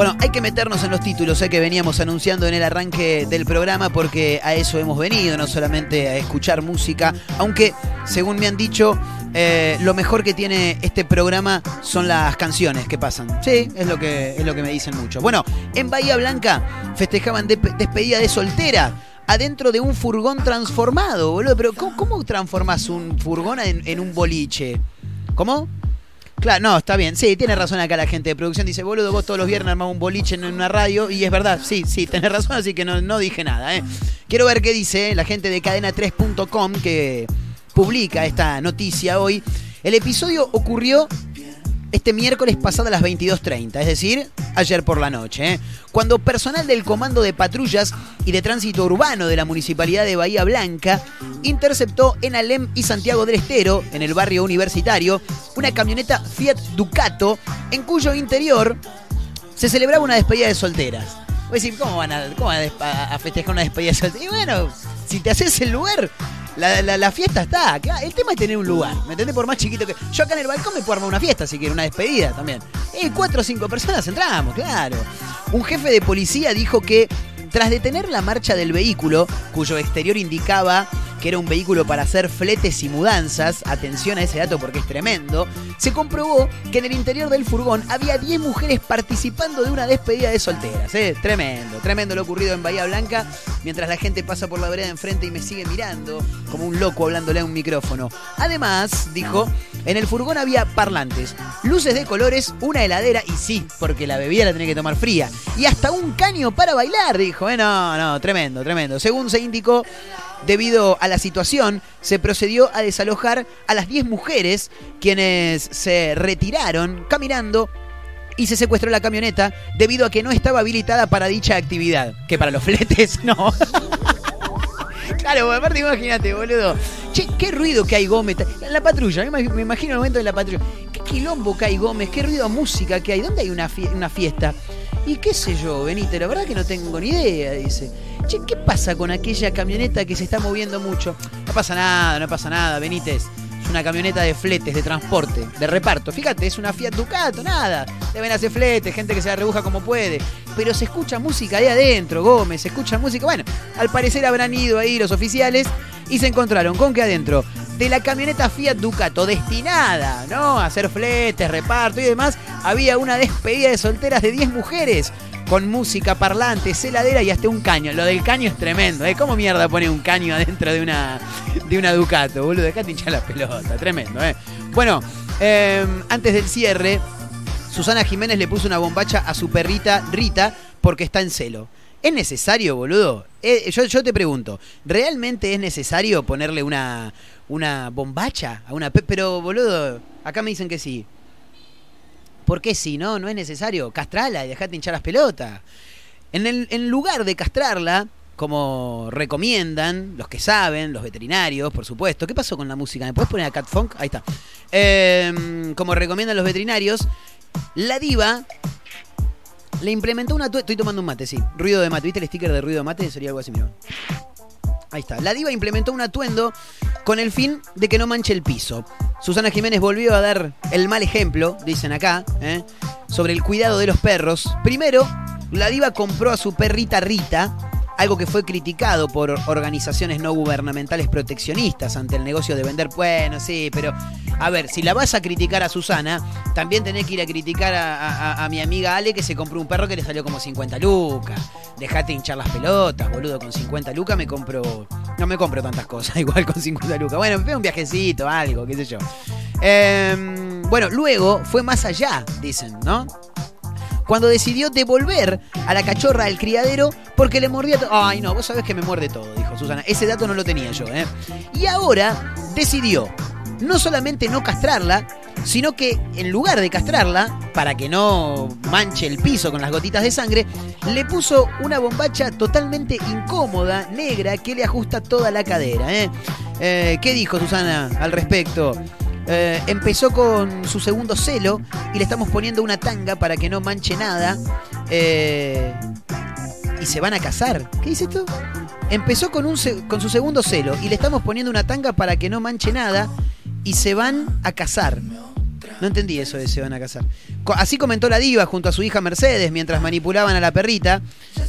Bueno, hay que meternos en los títulos eh, que veníamos anunciando en el arranque del programa porque a eso hemos venido, no solamente a escuchar música, aunque según me han dicho, eh, lo mejor que tiene este programa son las canciones que pasan. Sí, es lo que, es lo que me dicen muchos. Bueno, en Bahía Blanca festejaban de- despedida de soltera. Adentro de un furgón transformado, boludo. Pero ¿cómo, transformás un furgón en un boliche? ¿Cómo? Claro, no, está bien. Sí, tiene razón acá la gente de producción. Dice, boludo, vos todos los viernes armás un boliche en una radio. Y es verdad, sí, sí, tenés razón, así que no, no dije nada. ¿eh? Quiero ver qué dice la gente de cadena3.com que publica esta noticia hoy. El episodio ocurrió este miércoles pasado a las 22.30, es decir, ayer por la noche, ¿eh? cuando personal del Comando de Patrullas y de Tránsito Urbano de la Municipalidad de Bahía Blanca interceptó en Alem y Santiago del Estero, en el barrio universitario, una camioneta Fiat Ducato en cuyo interior se celebraba una despedida de solteras. Voy a decir, ¿cómo van a, a a festejar una despedida de solteras? Y bueno, si te haces el lugar, la, fiesta está. El tema es tener un lugar, ¿me entendés? Por más chiquito que. Yo acá en el balcón me puedo armar una fiesta si quiero, una despedida también. Eh, cuatro o cinco personas entramos, claro. Un jefe de policía dijo que tras detener la marcha del vehículo, cuyo exterior indicaba que era un vehículo para hacer fletes y mudanzas, atención a ese dato porque es tremendo, se comprobó que en el interior del furgón había 10 mujeres participando de una despedida de solteras. ¿eh? Tremendo, tremendo lo ocurrido en Bahía Blanca, mientras la gente pasa por la vereda enfrente y me sigue mirando como un loco hablándole a un micrófono. Además, dijo, en el furgón había parlantes, luces de colores, una heladera y sí, porque la bebida la tenía que tomar fría, y hasta un caño para bailar, dijo. Eh, no, no, tremendo, tremendo. Según se indicó, Debido a la situación, se procedió a desalojar a las 10 mujeres quienes se retiraron caminando y se secuestró la camioneta debido a que no estaba habilitada para dicha actividad. Que para los fletes [LAUGHS] no. Claro, aparte imagínate, boludo. Che, qué ruido que hay Gómez. La patrulla, me imag- me imagino el momento de la patrulla. Qué quilombo que hay Gómez, qué ruido a música que hay. ¿Dónde hay una, fie- una fiesta? Y qué sé yo, Benito, la verdad que no tengo ni idea, dice. Che, ¿qué pasa con aquella camioneta que se está moviendo mucho? No pasa nada, no pasa nada, Benítez. Es una camioneta de fletes, de transporte, de reparto. Fíjate, es una Fiat Ducato, nada. Deben hacer fletes, gente que se la rebuja como puede. Pero se escucha música ahí adentro, Gómez, se escucha música. Bueno, al parecer habrán ido ahí los oficiales y se encontraron con que adentro de la camioneta Fiat Ducato destinada, ¿no? A hacer fletes, reparto y demás, había una despedida de solteras de 10 mujeres con música, parlantes, heladera y hasta un caño. Lo del caño es tremendo, ¿eh? ¿Cómo mierda pone un caño adentro de una, de una Ducato, boludo? Dejate hinchar la pelota, tremendo, ¿eh? Bueno, eh, antes del cierre, Susana Jiménez le puso una bombacha a su perrita Rita porque está en celo. ¿Es necesario, boludo? Eh, yo, yo te pregunto, ¿realmente es necesario ponerle una, una bombacha a una pe- Pero, boludo, acá me dicen que sí. ¿Por qué sí? No, no es necesario. Castrala y dejate hinchar las pelotas. En, el, lugar de castrarla, como recomiendan los que saben, los veterinarios, por supuesto. ¿Qué pasó con la música? ¿Me puedes poner a Cat Funk? Ahí está. Eh, como recomiendan los veterinarios, la diva le implementó una... Estoy tomando un mate, sí. Ruido de mate. ¿Viste el sticker de ruido de mate? Sería algo así, mira. Ahí está. La diva implementó un atuendo con el fin de que no manche el piso. Susana Jiménez volvió a dar el mal ejemplo, dicen acá, ¿eh? sobre el cuidado de los perros. Primero, la diva compró a su perrita Rita algo que fue criticado por organizaciones no gubernamentales proteccionistas ante el negocio de vender. Bueno, sí, pero a ver, si la vas a criticar a Susana, también tenés que ir a criticar a, a- mi amiga Ale que se compró un perro que le salió como 50 lucas. Dejate hinchar las pelotas, boludo, con 50 lucas me compro... No me compro tantas cosas, [LAUGHS] igual con 50 lucas. Bueno, me pego un viajecito, algo, qué sé yo. Em, bueno, luego fue más allá, dicen, ¿no? Cuando decidió devolver a la cachorra al criadero porque le mordía todo. Ay, no, vos sabés que me muerde todo, dijo Susana. Ese dato no lo tenía yo, ¿eh? Y ahora decidió no solamente no castrarla, sino que en lugar de castrarla, para que no manche el piso con las gotitas de sangre, le puso una bombacha totalmente incómoda, negra, que le ajusta toda la cadera. ¿eh? Eh, ¿Qué dijo Susana al respecto? Eh, empezó con su segundo celo y le estamos poniendo una tanga para que no manche nada. Eh, y se van a casar. ¿Qué dice esto? Empezó con, un con su segundo celo y le estamos poniendo una tanga para que no manche nada y se van a casar. No entendí eso de se van a casar. Así comentó la diva junto a su hija Mercedes mientras manipulaban a la perrita.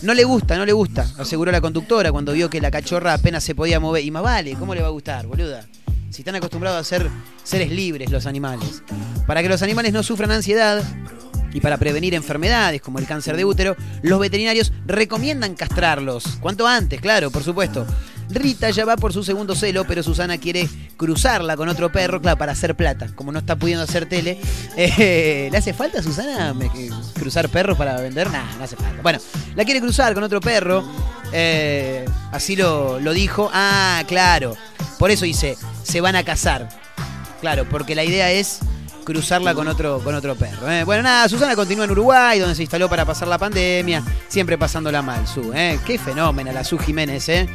No le gusta, no le gusta, aseguró la conductora cuando vio que la cachorra apenas se podía mover. Y más vale, ¿cómo le va a gustar, boluda? Si están acostumbrados a ser seres libres los animales. Para que los animales no sufran ansiedad y para prevenir enfermedades como el cáncer de útero, los veterinarios recomiendan castrarlos. Cuanto antes, claro, por supuesto. Rita ya va por su segundo celo, pero Susana quiere cruzarla con otro perro, claro, para hacer plata. Como no está pudiendo hacer tele. Eh, ¿Le hace falta a Susana cruzar perros para vender? Nah, no hace falta. Bueno, la quiere cruzar con otro perro. eh, así lo, lo dijo. Ah, claro. Por eso dice, se van a casar. Claro, porque la idea es cruzarla con otro, con otro perro. ¿eh? Bueno, nada, Susana continúa en Uruguay, donde se instaló para pasar la pandemia, siempre pasándola mal, Su. ¿eh? Qué fenómena la Su Jiménez, ¿eh?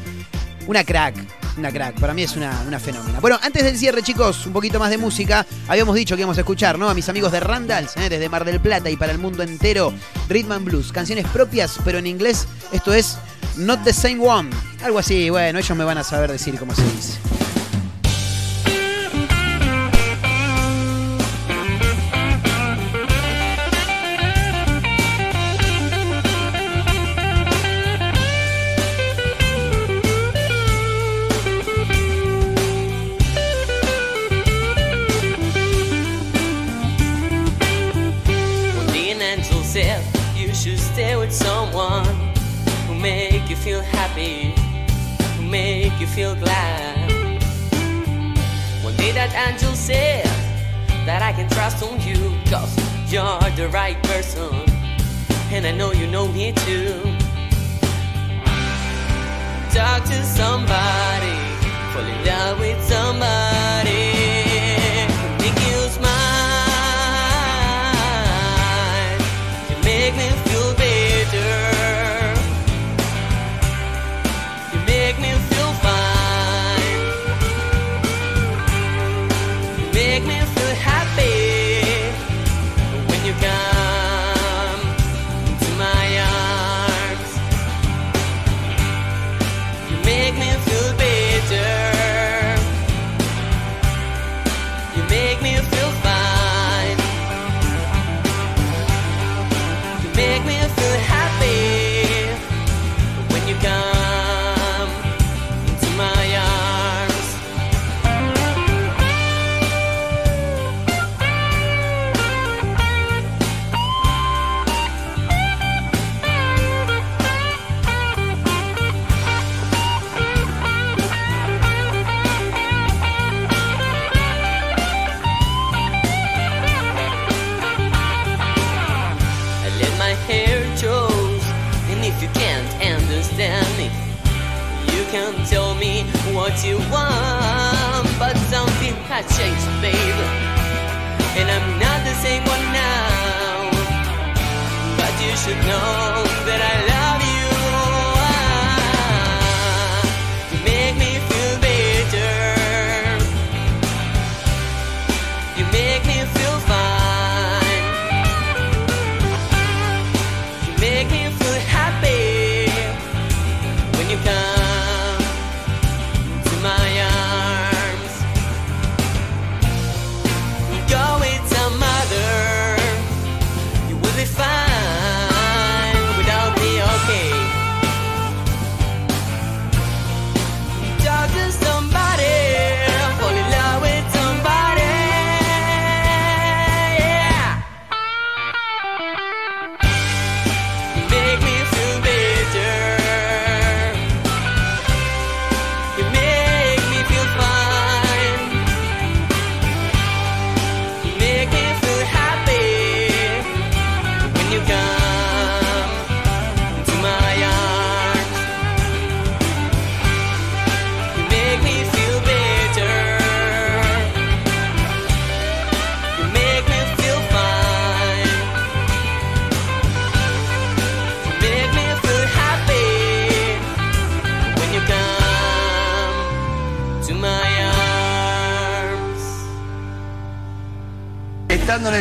Una crack, una crack. Para mí es una, una fenómena. Bueno, antes del cierre, chicos, un poquito más de música. Habíamos dicho que íbamos a escuchar, ¿no? A mis amigos de Randalls, ¿eh? desde Mar del Plata y para el mundo entero. Rhythm and Blues, canciones propias, pero en inglés esto es Not the Same One. Algo así, bueno, ellos me van a saber decir cómo se dice. Feel glad. One day that angel said that I can trust on you, cause you're the right person, and I know you know me too. Talk to somebody, fall in love with somebody,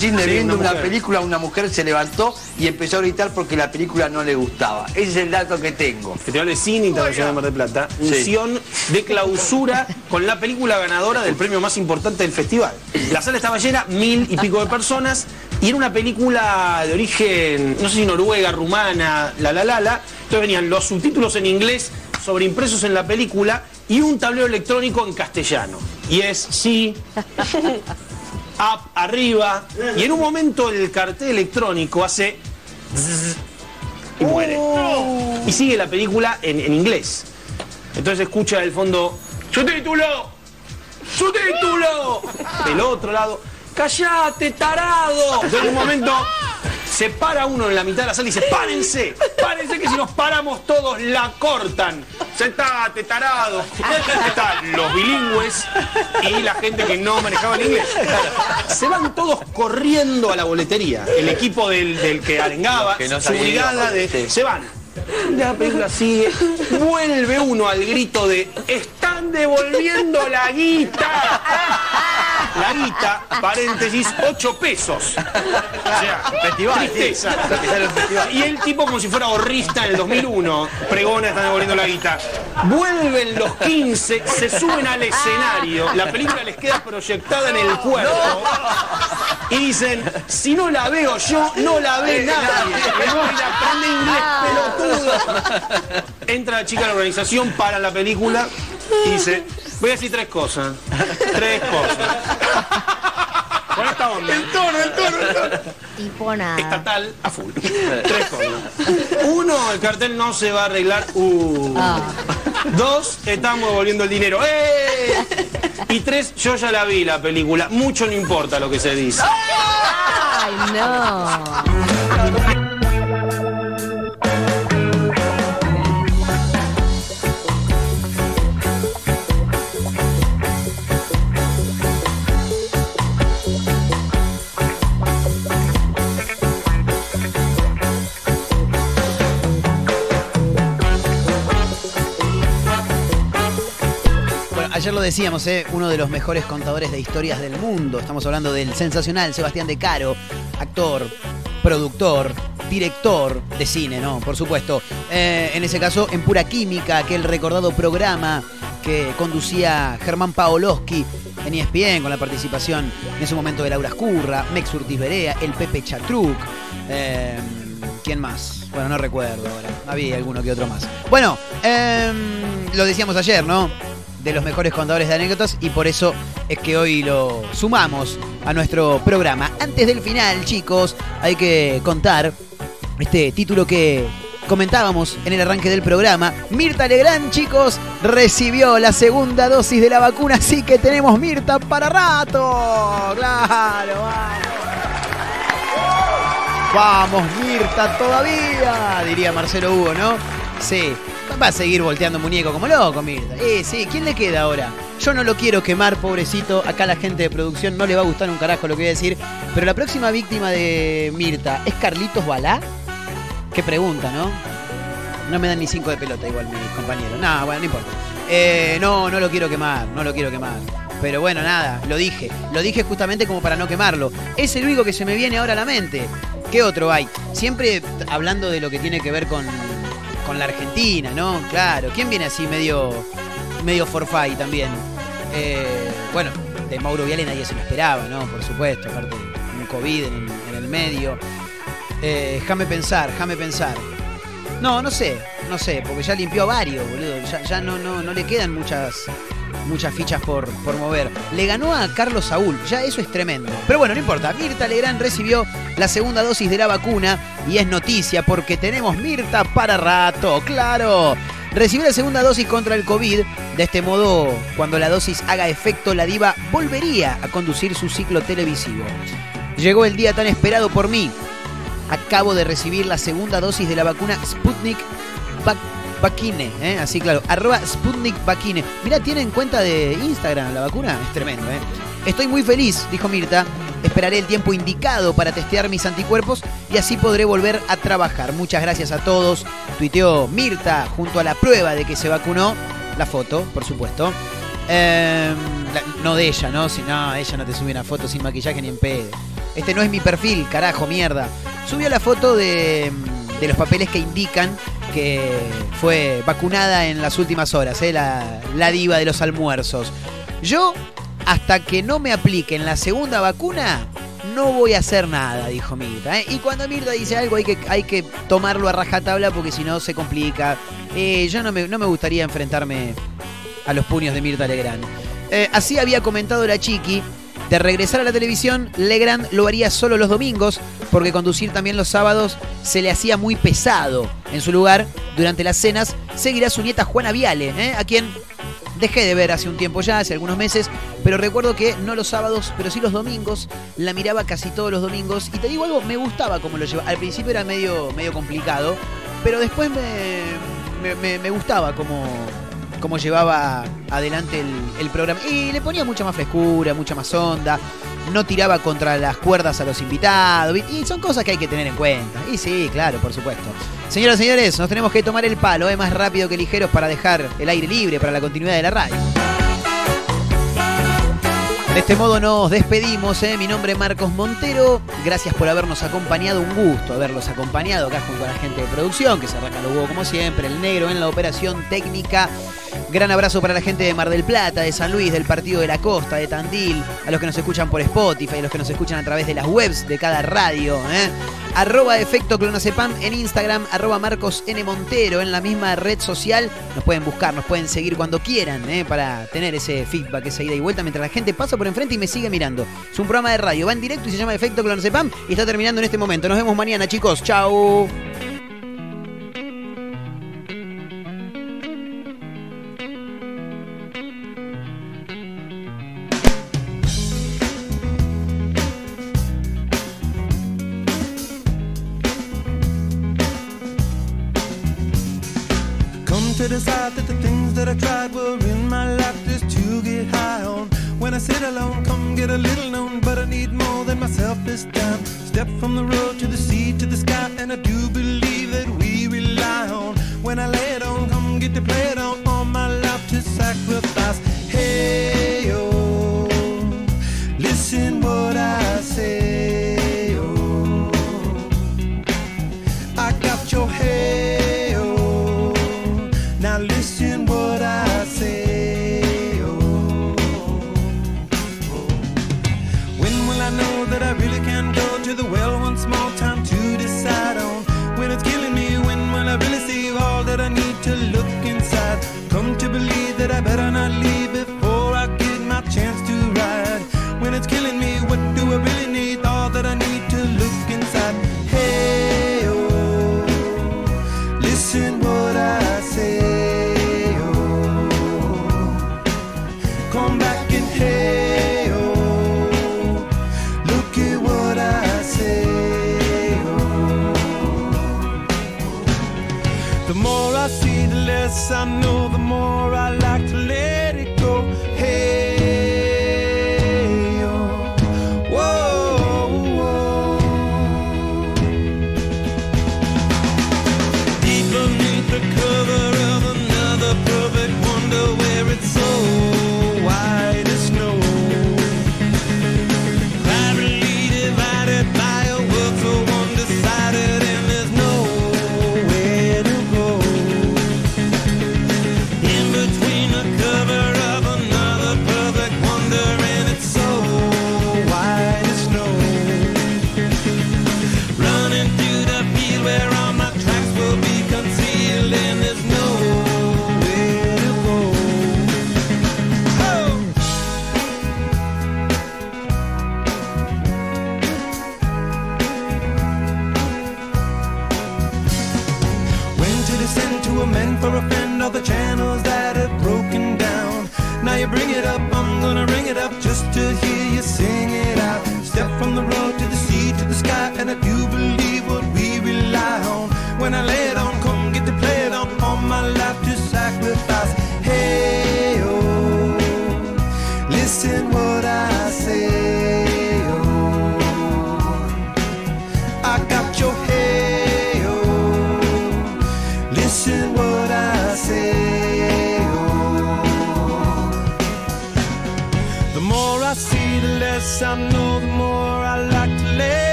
cine Sí, viendo una película, una mujer se levantó y empezó a gritar porque la película no le gustaba. Ese es el dato que tengo. Festival de Cine Internacional de Mar del Plata, Sí. unción de clausura con la película ganadora del premio más importante del festival. La sala estaba llena, mil y pico de personas, y era una película de origen, no sé si noruega, rumana, la la la la. Entonces venían los subtítulos en inglés sobreimpresos en la película y un tablero electrónico en castellano. Y es sí, up, arriba, y en un momento el cartel electrónico hace zzz, y muere. Y sigue la película en, en inglés. Entonces escucha del fondo, ¡Su título! ¡Su título! Del otro lado, ¡Callate, tarado! Entonces en un momento se para uno en la mitad de la sala y dice, ¡Párense! ¡Párense que si nos paramos todos la cortan! ¡Sentate, tarado! Están los bilingües y la gente que no manejaba el inglés. Se van todos corriendo a la boletería. El equipo del, del que arengaba, que no su brigada de... Sí. Se van. La película sigue, vuelve uno al grito de ¡Están devolviendo la guita! La guita, paréntesis, 8 pesos. O sea, Festival, tristeza. Y el tipo como si fuera horrista en el 2001, pregona, están devolviendo la guita. Vuelven los 15, se suben al escenario, la película les queda proyectada en el cuerpo. Y dicen, si no la veo yo, no la ve nadie. Y la aprende inglés, pelotudo. Entra la chica a la organización, para la película y dice, voy a decir tres cosas. Tres cosas. Con esta onda. El tono, el tono, el tono. Tipo nada. Estatal a full. Tres cosas. Uno, el cartel no se va a arreglar. Uh. Dos, estamos devolviendo el dinero. ¡Eh! Y tres, yo ya la vi la película. Mucho no importa lo que se dice. Ay, no. Ayer lo decíamos, ¿eh? uno de los mejores contadores de historias del mundo. Estamos hablando del sensacional Sebastián De Caro, actor, productor, director de cine, ¿no? Por supuesto. Eh, en ese caso, en Pura Química, aquel recordado programa que conducía Germán Paoloski en ESPN con la participación en ese momento de Laura Escurra, Mex Urtiz Berea, el Pepe Chatruc. eh, ¿Quién más? Bueno, no recuerdo ahora. Había alguno que otro más. Bueno, em, lo decíamos ayer, ¿no? De los mejores contadores de anécdotas y por eso es que hoy lo sumamos a nuestro programa. Antes del final, chicos, hay que contar este título que comentábamos en el arranque del programa. Mirta Legrand, chicos, recibió la segunda dosis de la vacuna, así que tenemos Mirta para rato. Claro, vamos. Vamos, Mirta, todavía, diría Marcelo Hugo, ¿no? Sí, va a seguir volteando muñeco como loco, Mirta. Eh, sí, ¿quién le queda ahora? Yo no lo quiero quemar, pobrecito. Acá la gente de producción no le va a gustar un carajo lo que voy a decir. Pero la próxima víctima de Mirta, ¿es Carlitos Balá? Qué pregunta, ¿no? No me dan ni cinco de pelota igual mis compañeros. No, bueno, no importa. Eh, no, no lo quiero quemar, no lo quiero quemar. Pero bueno, nada, lo dije. Lo dije justamente como para no quemarlo. Es el único que se me viene ahora a la mente. ¿Qué otro hay? Siempre hablando de lo que tiene que ver con, con la Argentina, ¿no? Claro. ¿Quién viene así medio, medio forfait también? Eh, bueno, de Mauro Viale nadie se lo esperaba, ¿no? Por supuesto, aparte un COVID en, el medio. Eh, déjame pensar, déjame pensar. No, no sé, no sé, porque ya limpió varios, boludo. Ya, ya no, no, no le quedan muchas, muchas fichas por, por mover. Le ganó a Carlos Saúl, ya eso es tremendo. Pero bueno, no importa. Mirta Legrand recibió la segunda dosis de la vacuna y es noticia porque tenemos Mirta para rato, claro. Recibió la segunda dosis contra el COVID. De este modo, cuando la dosis haga efecto, la diva volvería a conducir su ciclo televisivo. Llegó el día tan esperado por mí. Acabo de recibir la segunda dosis de la vacuna Sputnik Vakine, ¿eh? así claro, arroba Sputnik Vakine. Mira, tiene en cuenta de Instagram la vacuna, es tremendo, ¿eh? Estoy muy feliz, dijo Mirta. Esperaré el tiempo indicado para testear mis anticuerpos y así podré volver a trabajar. Muchas gracias a todos. Tuiteó Mirta junto a la prueba de que se vacunó. La foto, por supuesto. Em, no de ella, ¿no? Si no, ella no te sube una foto sin maquillaje ni en pedo. Este no es mi perfil, carajo, mierda. Subió la foto de, de los papeles que indican que fue vacunada en las últimas horas, ¿eh? la, la diva de los almuerzos. Yo, hasta que no me apliquen la segunda vacuna, no voy a hacer nada, dijo Mirta. ¿eh? Y cuando Mirta dice algo hay que, hay que tomarlo a rajatabla porque si no se complica. Eh, yo no me, no me gustaría enfrentarme a los puños de Mirta Legrand. Así había comentado la Chiqui. De regresar a la televisión, Legrand lo haría solo los domingos, porque conducir también los sábados se le hacía muy pesado. En su lugar, durante las cenas, seguirá su nieta Juana Viale, ¿eh? a quien dejé de ver hace un tiempo ya, hace algunos meses, pero recuerdo que no los sábados, pero sí los domingos, la miraba casi todos los domingos. Y te digo algo, me gustaba cómo lo llevaba. Al principio era medio, medio complicado, pero después me, me, me- me gustaba cómo, cómo llevaba adelante el, programa. Y le ponía mucha más frescura, mucha más onda. No tiraba contra las cuerdas a los invitados. Y son cosas que hay que tener en cuenta. Y sí, claro, por supuesto. Señoras y señores, nos tenemos que tomar el palo, ¿eh? más rápido que ligeros para dejar el aire libre para la continuidad de la radio. De este modo nos despedimos, ¿eh? mi nombre es Marcos Montero, gracias por habernos acompañado, un gusto haberlos acompañado acá junto a la gente de producción, que se arranca los huevos como siempre, el negro en la operación técnica, gran abrazo para la gente de Mar del Plata, de San Luis, del Partido de la Costa, de Tandil, a los que nos escuchan por Spotify, a los que nos escuchan a través de las webs de cada radio, ¿eh? Arroba efecto clonacepam en Instagram, arroba Marcos N. Montero en la misma red social. Nos pueden buscar, nos pueden seguir cuando quieran ¿eh? para tener ese feedback, esa ida y vuelta mientras la gente pasa por enfrente y me sigue mirando. Es un programa de radio, va en directo y se llama Efecto Clonacepam y está terminando en este momento. Nos vemos mañana, chicos. Chao.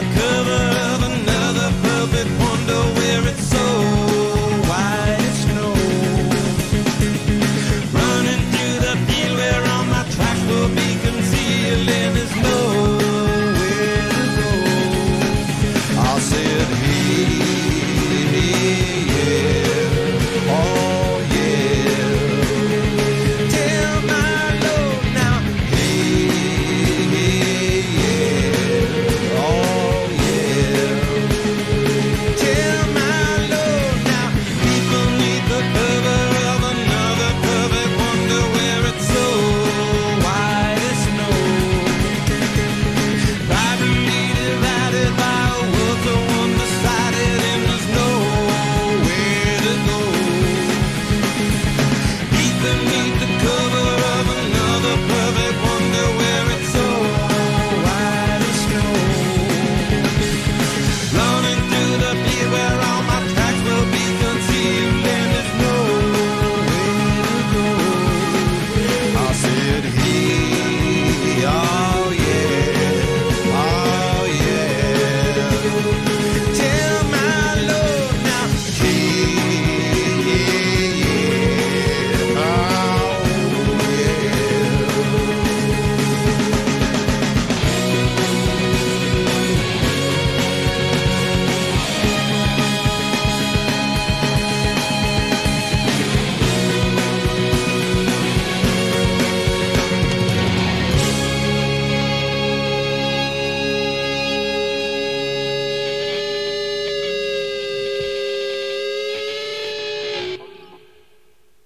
Cover.